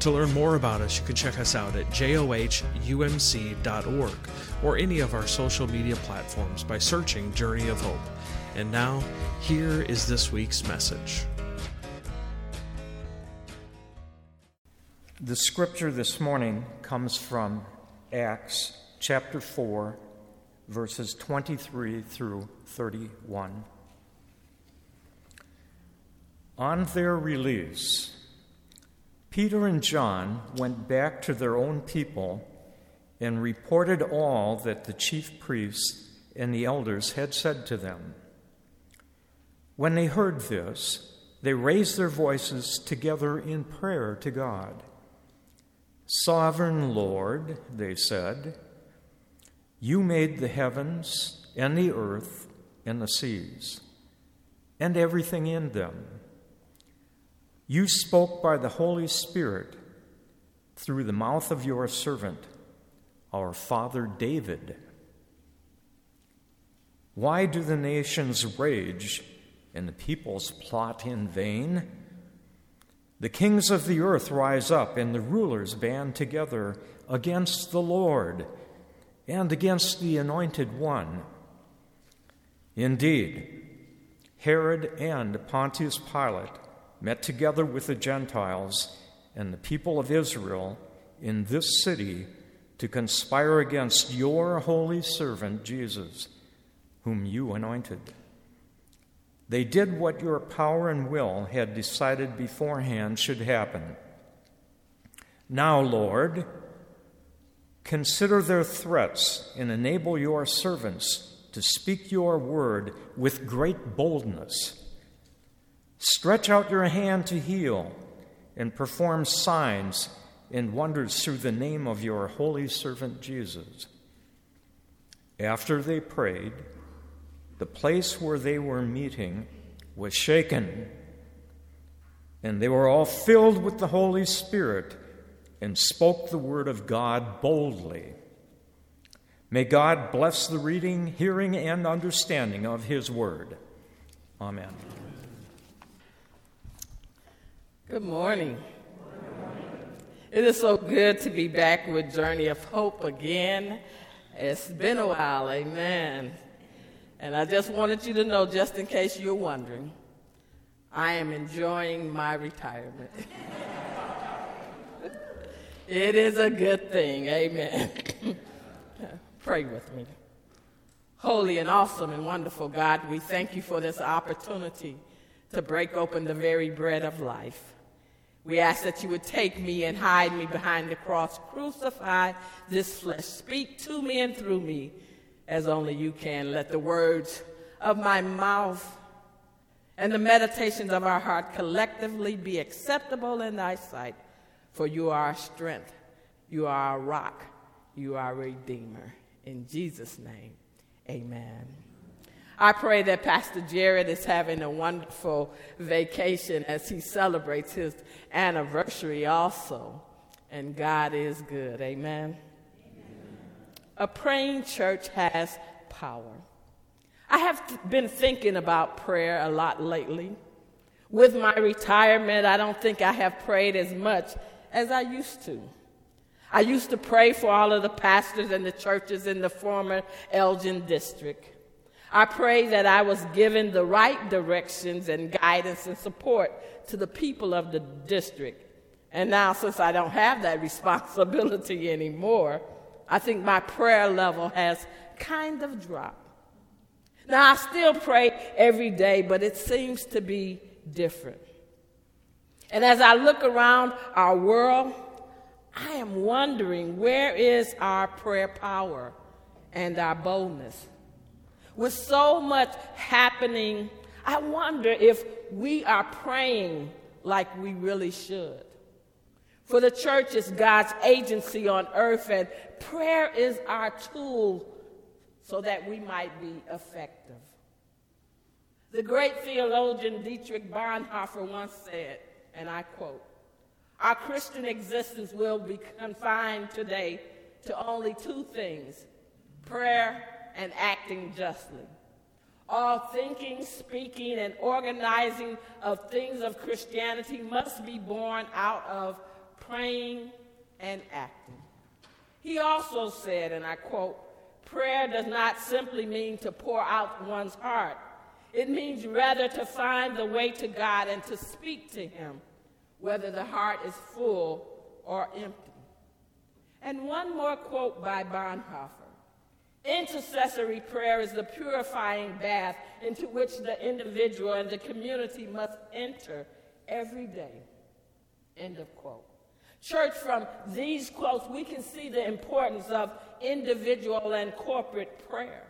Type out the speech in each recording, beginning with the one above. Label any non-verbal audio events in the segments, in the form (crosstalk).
To learn more about us, you can check us out at johumc.org or any of our social media platforms by searching Journey of Hope. And now, here is this week's message. The scripture this morning comes from Acts chapter 4, verses 23 through 31. On their release, Peter and John went back to their own people and reported all that the chief priests and the elders had said to them. When they heard this, they raised their voices together in prayer to God. Sovereign Lord, they said, you made the heavens and the earth and the seas and everything in them. You spoke by the Holy Spirit through the mouth of your servant, our father David. Why do the nations rage and the peoples plot in vain? The kings of the earth rise up and the rulers band together against the Lord and against the anointed one. Indeed, Herod and Pontius Pilate met together with the Gentiles and the people of Israel in this city to conspire against your holy servant Jesus, whom you anointed. They did what your power and will had decided beforehand should happen. Now, Lord, consider their threats and enable your servants to speak your word with great boldness Stretch out your hand to heal and perform signs and wonders through the name of your holy servant Jesus. After they prayed, the place where they were meeting was shaken, and they were all filled with the Holy Spirit and spoke the word of God boldly. May God bless the reading, hearing, and understanding of His word. Amen. Good morning. It is so good to be back with Journey of Hope again. It's been a while, amen. And I just wanted you to know, just in case you're wondering, I am enjoying my retirement. (laughs) it is a good thing, amen. (laughs) Pray with me. Holy and awesome and wonderful God, we thank you for this opportunity to break open the very bread of life. We ask that you would take me and hide me behind the cross. Crucify this flesh. Speak to me and through me as only you can. Let the words of my mouth and the meditations of our heart collectively be acceptable in thy sight. For you are our strength, you are our rock, you are our redeemer. In Jesus' name, amen. I pray that Pastor Jared is having a wonderful vacation as he celebrates his anniversary also. And God is good. Amen. Amen. A praying church has power. I have been thinking about prayer a lot lately. With my retirement, I don't think I have prayed as much as I used to. I used to pray for all of the pastors and the churches in the former Elgin district. I pray that I was given the right directions and guidance and support to the people of the district. And now, since I don't have that (laughs) responsibility anymore, I think my prayer level has kind of dropped. Now, I still pray every day, but it seems to be different. And as I look around our world, I am wondering where is our prayer power and our boldness? With so much happening, I wonder if we are praying like we really should. For the church is God's agency on earth, and prayer is our tool so that we might be effective. The great theologian Dietrich Bonhoeffer once said, and I quote, Our Christian existence will be confined today to only two things prayer and acting justly. All thinking, speaking, and organizing of things of Christianity must be born out of praying and acting. He also said, and I quote, prayer does not simply mean to pour out one's heart. It means rather to find the way to God and to speak to Him, whether the heart is full or empty. And one more quote by Bonhoeffer Intercessory prayer is the purifying bath into which the individual and the community must enter every day. End of quote. Church, from these quotes, we can see the importance of individual and corporate prayer.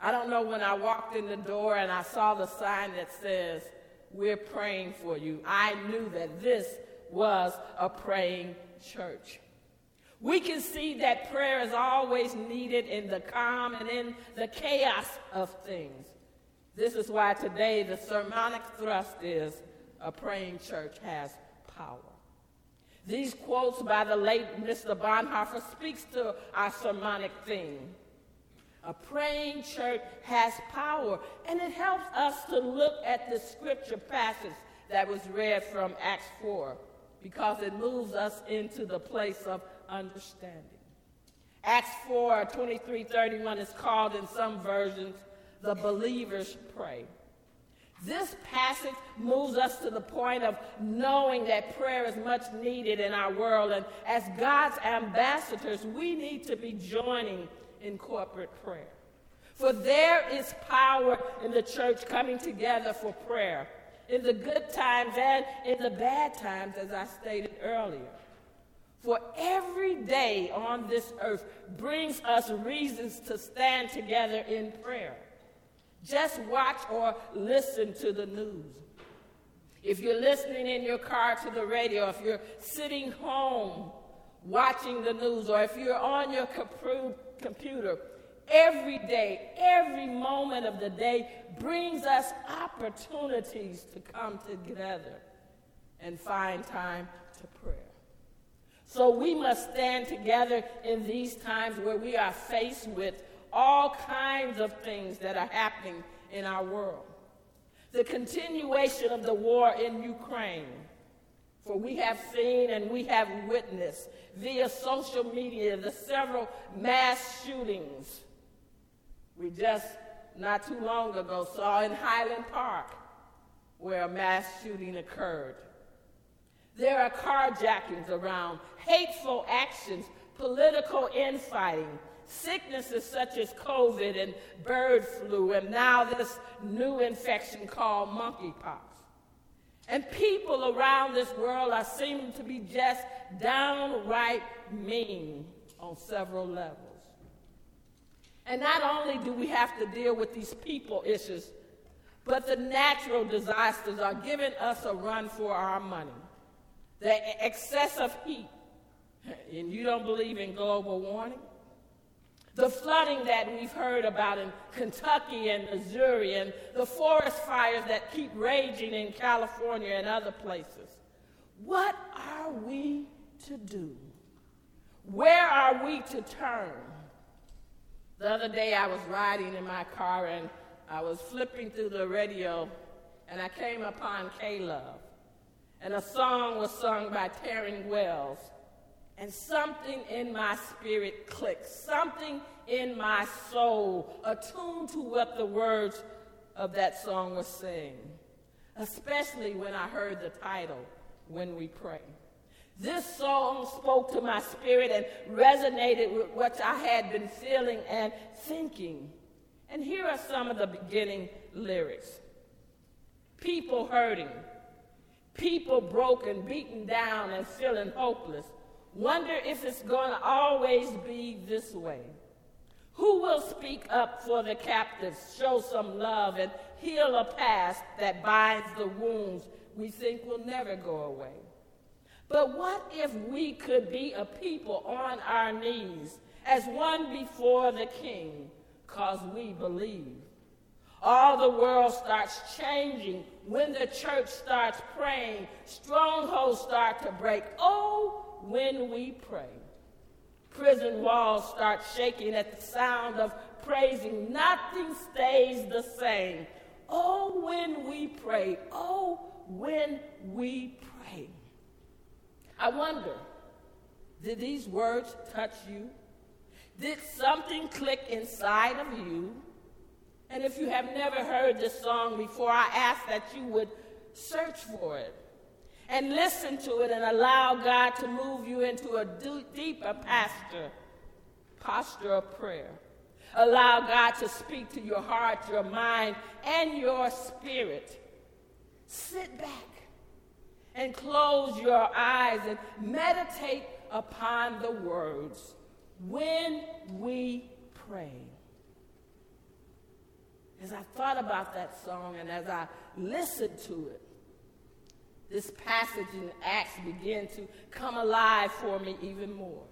I don't know when I walked in the door and I saw the sign that says, We're praying for you. I knew that this was a praying church. We can see that prayer is always needed in the calm and in the chaos of things. This is why today the sermonic thrust is a praying church has power. These quotes by the late Mr. Bonhoeffer speaks to our sermonic theme. A praying church has power, and it helps us to look at the scripture passage that was read from Acts 4 because it moves us into the place of understanding. Acts 4 23 31 is called in some versions the believers pray. This passage moves us to the point of knowing that prayer is much needed in our world. And as God's ambassadors, we need to be joining in corporate prayer. For there is power in the church coming together for prayer, in the good times and in the bad times, as I stated earlier. For every day on this earth brings us reasons to stand together in prayer. Just watch or listen to the news. If you're listening in your car to the radio, if you're sitting home watching the news, or if you're on your computer, every day, every moment of the day brings us opportunities to come together and find time to pray. So we must stand together in these times where we are faced with all kinds of things that are happening in our world. The continuation of the war in Ukraine, for we have seen and we have witnessed via social media the several mass shootings we just not too long ago saw in Highland Park where a mass shooting occurred. There are carjackings around, hateful actions, political infighting, sicknesses such as COVID and bird flu, and now this new infection called monkeypox. And people around this world are seeming to be just downright mean on several levels. And not only do we have to deal with these people issues, but the natural disasters are giving us a run for our money the excessive heat, and you don't believe in global warming, the flooding that we've heard about in Kentucky and Missouri, and the forest fires that keep raging in California and other places. What are we to do? Where are we to turn? The other day I was riding in my car and I was flipping through the radio and I came upon K-Love and a song was sung by Tauren Wells. And something in my spirit clicked, something in my soul attuned to what the words of that song were saying, especially when I heard the title, When We Pray. This song spoke to my spirit and resonated with what I had been feeling and thinking. And here are some of the beginning lyrics People hurting people broken, beaten down, and feeling hopeless. Wonder if it's going to always be this way. Who will speak up for the captives, show some love, and heal a past that binds the wounds we think will never go away? But what if we could be a people on our knees as one before the king, because we believe? All the world starts changing when the church starts praying. Strongholds start to break. Oh, when we pray. Prison walls start shaking at the sound of praising. Nothing stays the same. Oh, when we pray. Oh, when we pray. I wonder, did these words touch you? Did something click inside of you? And if you have never heard this song before, I ask that you would search for it and listen to it and allow God to move you into a deeper pasture, posture of prayer. Allow God to speak to your heart, your mind, and your spirit. Sit back and close your eyes and meditate upon the words when we pray. As I thought about that song and as I listened to it, this passage in Acts began to come alive for me even more.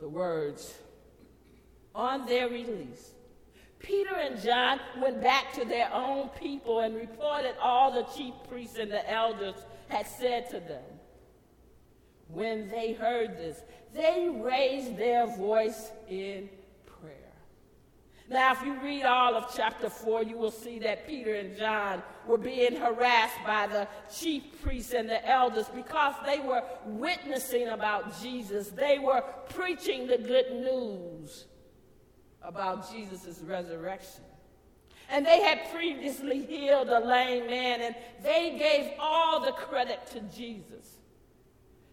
The words, on their release, Peter and John went back to their own people and reported all the chief priests and the elders had said to them. When they heard this, they raised their voice in prayer. Now, if you read all of chapter 4, you will see that Peter and John were being harassed by the chief priests and the elders because they were witnessing about Jesus. They were preaching the good news about Jesus' resurrection. And they had previously healed a lame man, and they gave all the credit to Jesus.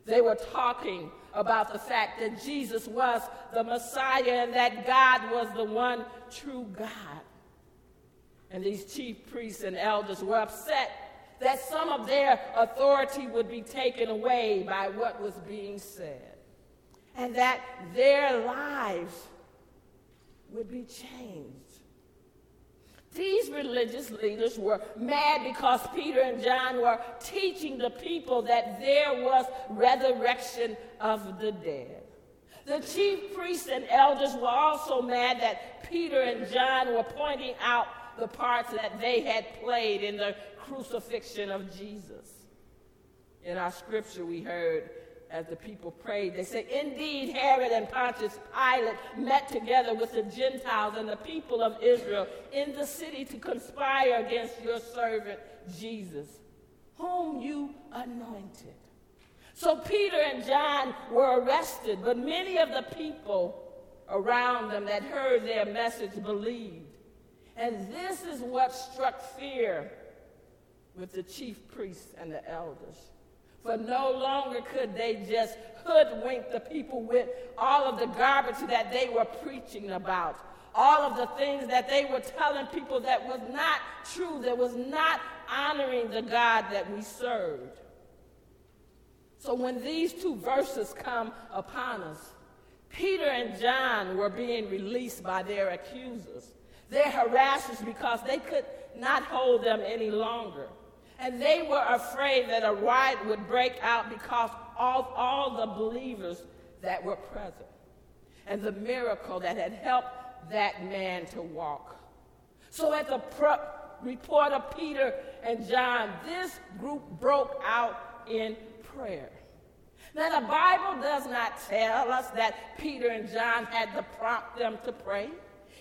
They were talking about the fact that Jesus was the Messiah and that God was the one true God. And these chief priests and elders were upset that some of their authority would be taken away by what was being said, and that their lives would be changed. These religious leaders were mad because Peter and John were teaching the people that there was resurrection of the dead. The chief priests and elders were also mad that Peter and John were pointing out the parts that they had played in the crucifixion of Jesus. In our scripture, we heard as the people prayed. They said, Indeed, Herod and Pontius Pilate met together with the Gentiles and the people of Israel in the city to conspire against your servant Jesus, whom you anointed. So Peter and John were arrested, but many of the people around them that heard their message believed. And this is what struck fear with the chief priests and the elders. For no longer could they just hoodwink the people with all of the garbage that they were preaching about. All of the things that they were telling people that was not true, that was not honoring the God that we served. So when these two verses come upon us, Peter and John were being released by their accusers, their harassers, because they could not hold them any longer. And they were afraid that a riot would break out because of all the believers that were present and the miracle that had helped that man to walk. So, at the pro- report of Peter and John, this group broke out in prayer. Now, the Bible does not tell us that Peter and John had to prompt them to pray.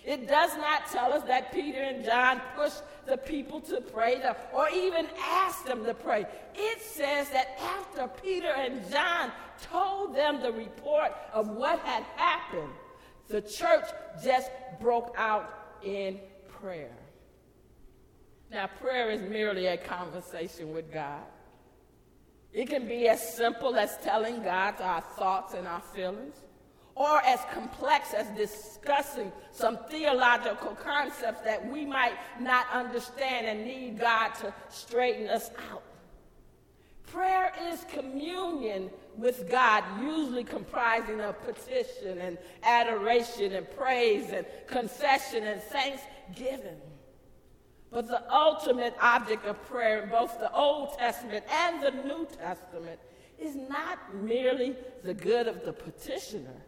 It does not tell us that Peter and John pushed the people to pray or even asked them to pray. It says that after Peter and John told them the report of what had happened, the church just broke out in prayer. Now, prayer is merely a conversation with God. It can be as simple as telling God our thoughts and our feelings or as complex as discussing some theological concepts that we might not understand and need God to straighten us out. Prayer is communion with God, usually comprising of petition and adoration and praise and confession and thanksgiving. But the ultimate object of prayer in both the Old Testament and the New Testament is not merely the good of the petitioner,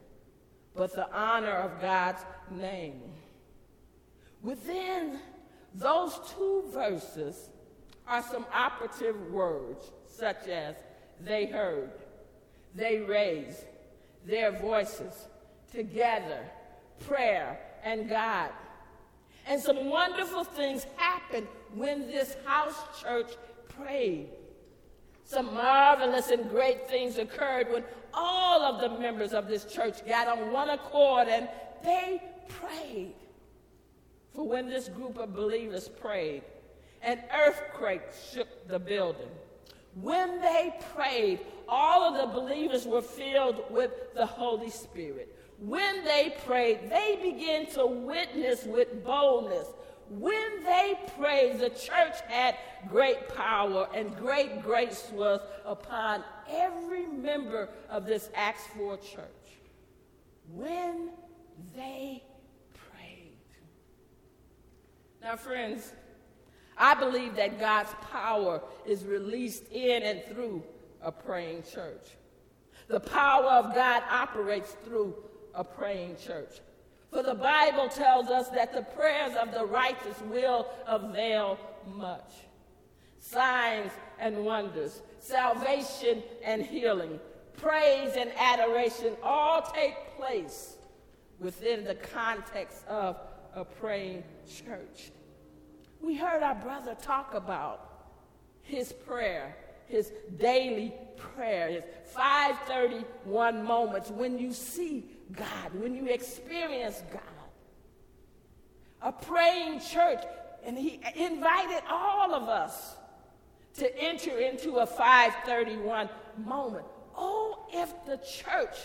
but the honor of God's name. Within those two verses are some operative words, such as they heard, they raised their voices together, prayer and God. And some wonderful things happened when this house church prayed. Some marvelous and great things occurred when all of the members of this church got on one accord and they prayed. For when this group of believers prayed, an earthquake shook the building. When they prayed, all of the believers were filled with the Holy Spirit. When they prayed, they began to witness with boldness. When they prayed, the church had great power and great grace was upon every member of this Acts 4 church. When they prayed. Now, friends, I believe that God's power is released in and through a praying church. The power of God operates through a praying church. For the Bible tells us that the prayers of the righteous will avail much. Signs and wonders, salvation and healing, praise and adoration all take place within the context of a praying church. We heard our brother talk about his prayer, his daily prayer, his 531 moments when you see God, when you experience God. A praying church, and he invited all of us to enter into a 531 moment. Oh, if the church,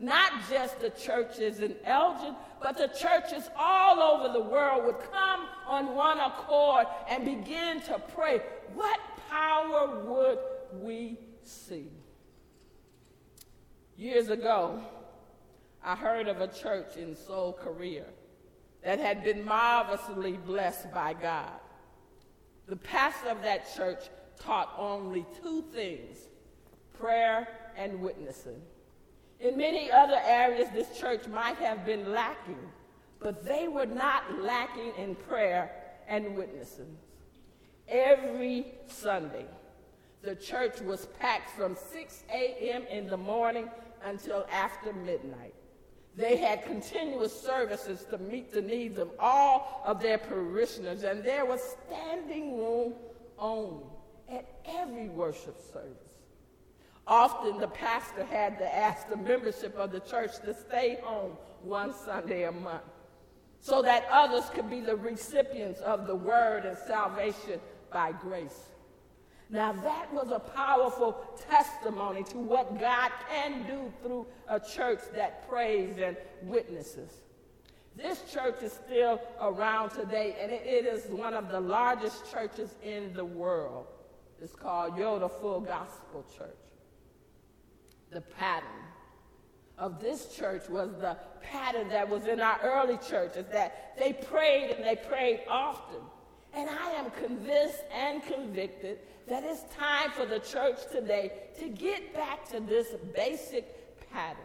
not just the churches in Elgin, but the churches all over the world would come on one accord and begin to pray, what power would we see? Years ago, I heard of a church in Seoul, Korea that had been marvelously blessed by God. The pastor of that church taught only two things prayer and witnessing. In many other areas, this church might have been lacking, but they were not lacking in prayer and witnessing. Every Sunday, the church was packed from 6 a.m. in the morning until after midnight. They had continuous services to meet the needs of all of their parishioners, and there was standing room only at every worship service. Often the pastor had to ask the membership of the church to stay home one Sunday a month so that others could be the recipients of the word and salvation by grace. Now, that was a powerful testimony to what God can do through a church that prays and witnesses. This church is still around today, and it is one of the largest churches in the world. It's called Yoido Full Gospel Church. The pattern of this church was the pattern that was in our early churches that they prayed and they prayed often. And I am convinced and convicted that it's time for the church today to get back to this basic pattern.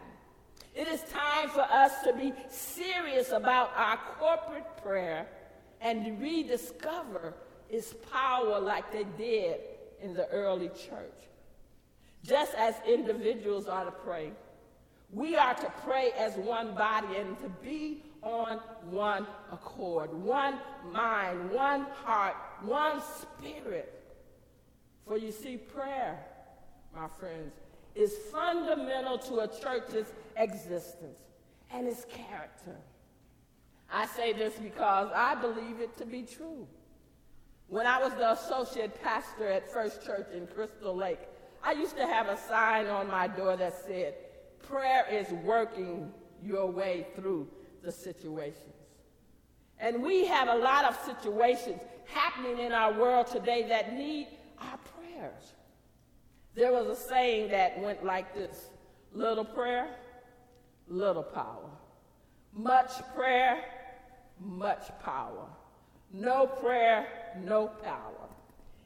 It is time for us to be serious about our corporate prayer and rediscover its power like they did in the early church. Just as individuals are to pray, we are to pray as one body and to be on one accord, one mind, one heart, one spirit. For you see, prayer, my friends, is fundamental to a church's existence and its character. I say this because I believe it to be true. When I was the associate pastor at First Church in Crystal Lake, I used to have a sign on my door that said, Prayer is working your way through the situations. And we have a lot of situations happening in our world today that need our prayers. There was a saying that went like this little prayer, little power. Much prayer, much power. No prayer, no power.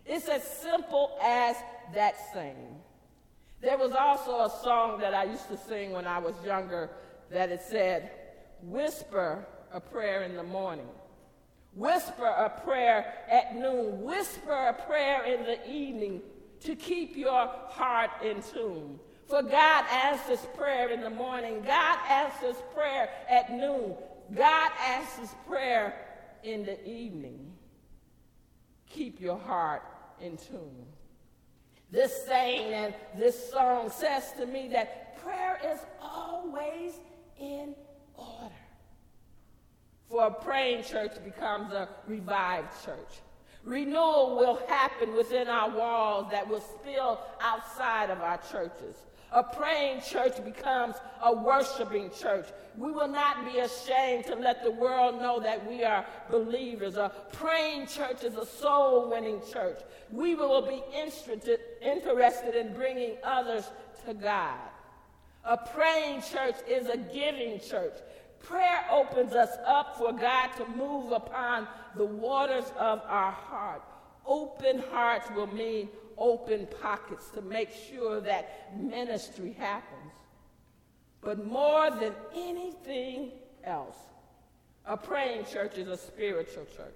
It's as simple as that saying. There was also a song that I used to sing when I was younger that it said, Whisper a prayer in the morning. Whisper a prayer at noon. Whisper a prayer in the evening to keep your heart in tune. For God answers prayer in the morning. God answers prayer at noon. God answers prayer in the evening. Keep your heart in tune. This saying and this song says to me that prayer is always in order. For a praying church becomes a revived church. Renewal will happen within our walls that will spill outside of our churches. A praying church becomes a worshiping church. We will not be ashamed to let the world know that we are believers. A praying church is a soul winning church. We will be interested, interested in bringing others to God. A praying church is a giving church. Prayer opens us up for God to move upon the waters of our heart. Open hearts will mean open pockets to make sure that ministry happens. But more than anything else, a praying church is a spiritual church.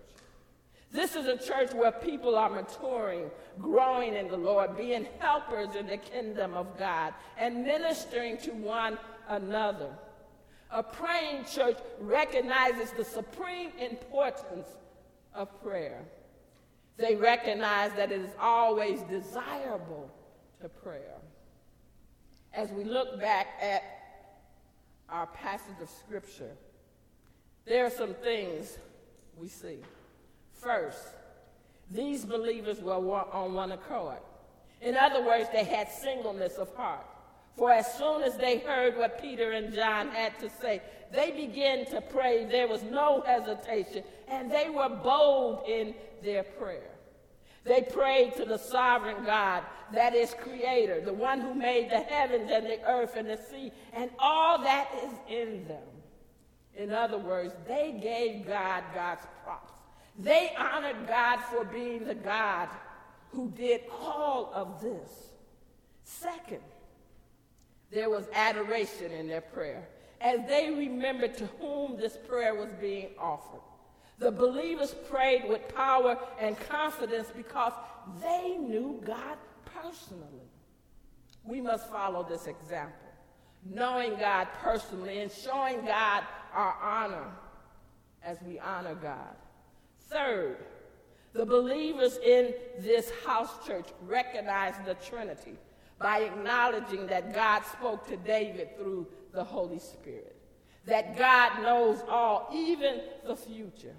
This is a church where people are maturing, growing in the Lord, being helpers in the kingdom of God, and ministering to one another. A praying church recognizes the supreme importance of prayer. They recognize that it is always desirable to prayer. As we look back at our passage of Scripture, there are some things we see. First, these believers were on one accord. In other words, they had singleness of heart. For as soon as they heard what Peter and John had to say, they began to pray. There was no hesitation, and they were bold in their prayer. They prayed to the sovereign God, that is creator, the one who made the heavens and the earth and the sea and all that is in them. In other words, they gave God God's props. They honored God for being the God who did all of this. Second, there was adoration in their prayer as they remembered to whom this prayer was being offered. The believers prayed with power and confidence because they knew God personally. We must follow this example, knowing God personally and showing God our honor as we honor God. Third, the believers in this house church recognized the Trinity by acknowledging that God spoke to David through the Holy Spirit, that God knows all, even the future.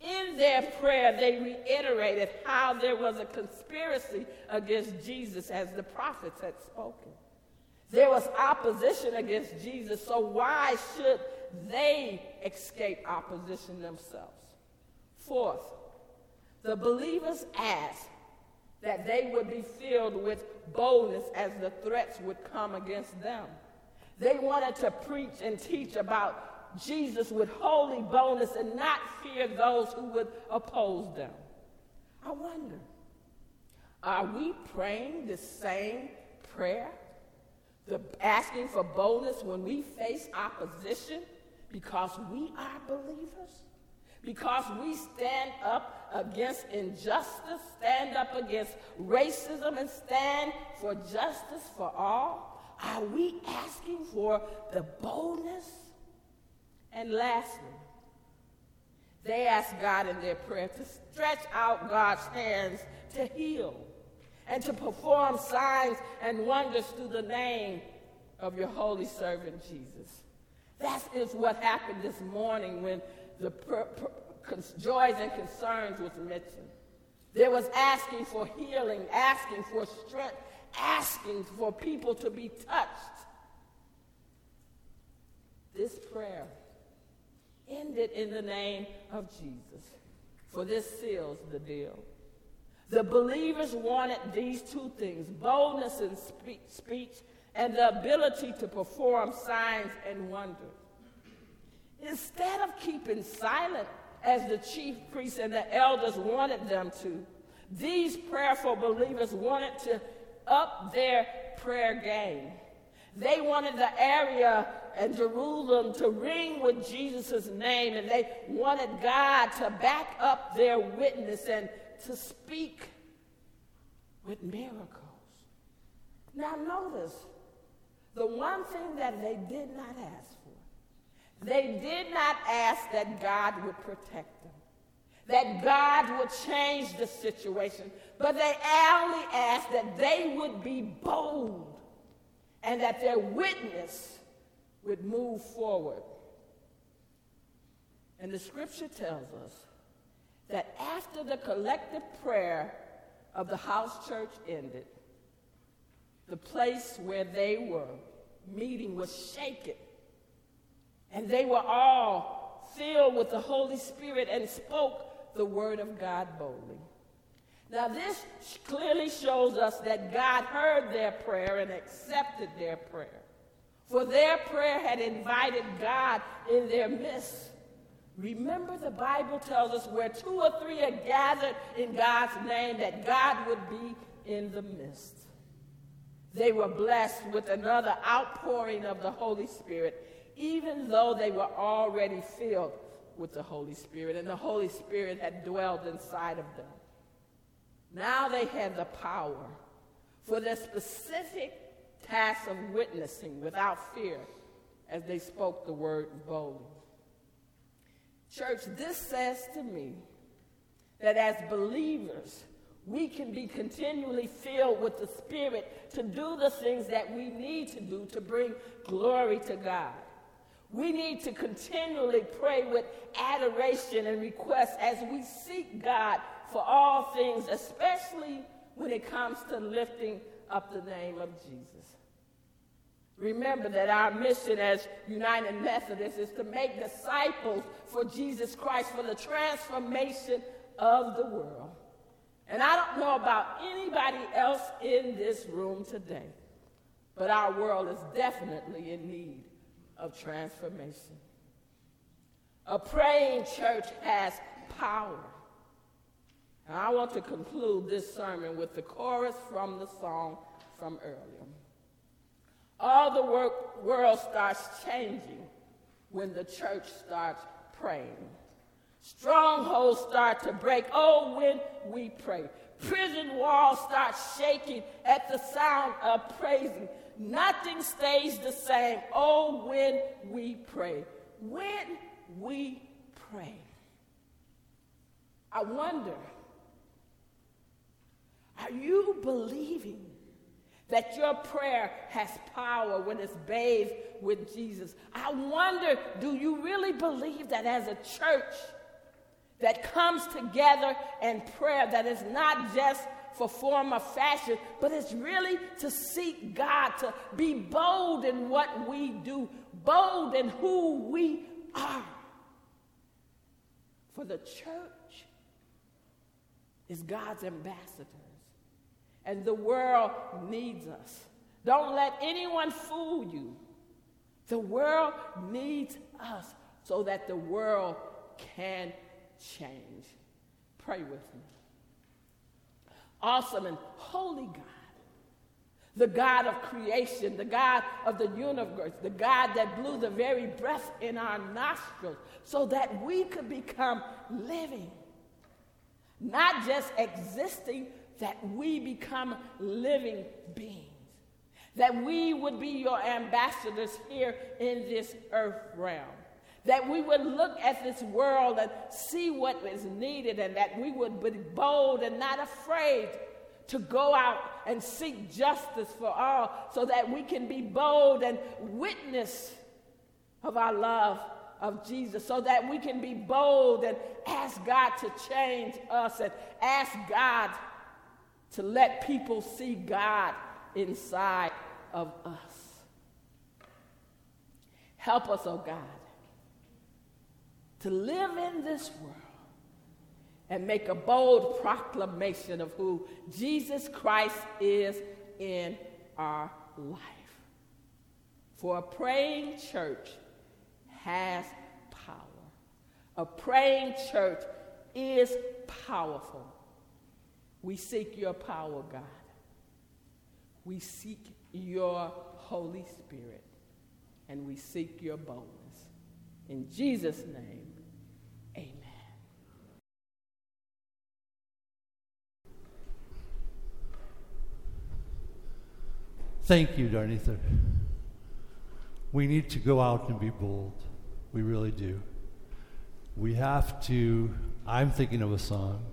In their prayer, they reiterated how there was a conspiracy against Jesus as the prophets had spoken. There was opposition against Jesus, so why should they escape opposition themselves? Fourth, the believers asked that they would be filled with boldness as the threats would come against them. They wanted to preach and teach about Jesus with holy boldness and not fear those who would oppose them. I wonder, are we praying the same prayer? The asking for boldness when we face opposition because we are believers? because we stand up against injustice, stand up against racism, and stand for justice for all? Are we asking for the boldness? And lastly, they ask God in their prayer to stretch out God's hands to heal and to perform signs and wonders through the name of your holy servant Jesus. That is what happened this morning when the per, per, joys and concerns was mentioned. There was asking for healing, asking for strength, asking for people to be touched. This prayer ended in the name of Jesus, for this seals the deal. The believers wanted these two things boldness in speech and the ability to perform signs and wonders. Instead of keeping silent as the chief priests and the elders wanted them to, these prayerful believers wanted to up their prayer game. They wanted the area and Jerusalem to ring with Jesus' name, and they wanted God to back up their witness and to speak with miracles. Now, notice the one thing that they did not ask. They did not ask that God would protect them, that God would change the situation, but they only asked that they would be bold and that their witness would move forward. And the scripture tells us that after the collective prayer of the house church ended, the place where they were meeting was shaken. And they were all filled with the Holy Spirit and spoke the word of God boldly. Now, this clearly shows us that God heard their prayer and accepted their prayer. For their prayer had invited God in their midst. Remember, the Bible tells us where two or three are gathered in God's name, that God would be in the midst. They were blessed with another outpouring of the Holy Spirit, even though they were already filled with the Holy Spirit, and the Holy Spirit had dwelled inside of them. Now they had the power for their specific task of witnessing without fear as they spoke the word boldly. Church, this says to me that as believers, we can be continually filled with the Spirit to do the things that we need to do to bring glory to God. We need to continually pray with adoration and request as we seek God for all things, especially when it comes to lifting up the name of Jesus. Remember that our mission as United Methodists is to make disciples for Jesus Christ for the transformation of the world. And I don't know about anybody else in this room today, but our world is definitely in need of transformation. A praying church has power. And I want to conclude this sermon with the chorus from the song from earlier. All the world starts changing when the church starts praying. Strongholds start to break. Oh, when we pray. Prison walls start shaking at the sound of praising. Nothing stays the same. Oh, when we pray. When we pray. I wonder, are you believing that your prayer has power when it's bathed with Jesus? I wonder, do you really believe that as a church that comes together in prayer that is not just for form or fashion, but it's really to seek God, to be bold in what we do, bold in who we are. For the church is God's ambassadors, and the world needs us. Don't let anyone fool you. The world needs us so that the world can change. Pray with me. Awesome and holy God, the God of creation, the God of the universe, the God that blew the very breath in our nostrils so that we could become living. Not just existing, that we become living beings. That we would be your ambassadors here in this earth realm that we would look at this world and see what is needed, and that we would be bold and not afraid to go out and seek justice for all, so that we can be bold and witness of our love of Jesus, so that we can be bold and ask God to change us and ask God to let people see God inside of us. Help us, oh God to live in this world and make a bold proclamation of who Jesus Christ is in our life. For a praying church has power. A praying church is powerful. We seek your power, God. We seek your Holy Spirit and we seek your boldness. In Jesus' name, amen. Thank you, Darnitha. We need to go out and be bold. We really do. We have to, I'm thinking of a song.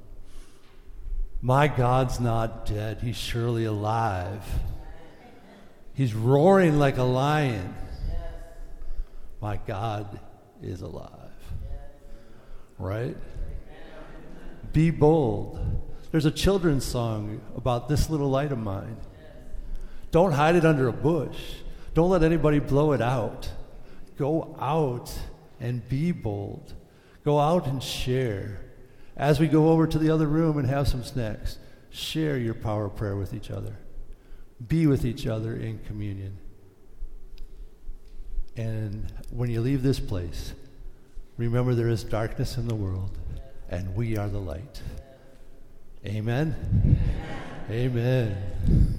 My God's not dead, He's surely alive. He's roaring like a lion. My God is alive. Right? Be bold. There's a children's song about this little light of mine. Don't hide it under a bush. Don't let anybody blow it out. Go out and be bold. Go out and share. As we go over to the other room and have some snacks, share your power prayer with each other. Be with each other in communion. And when you leave this place, remember there is darkness in the world, and we are the light. Amen. Amen. Amen.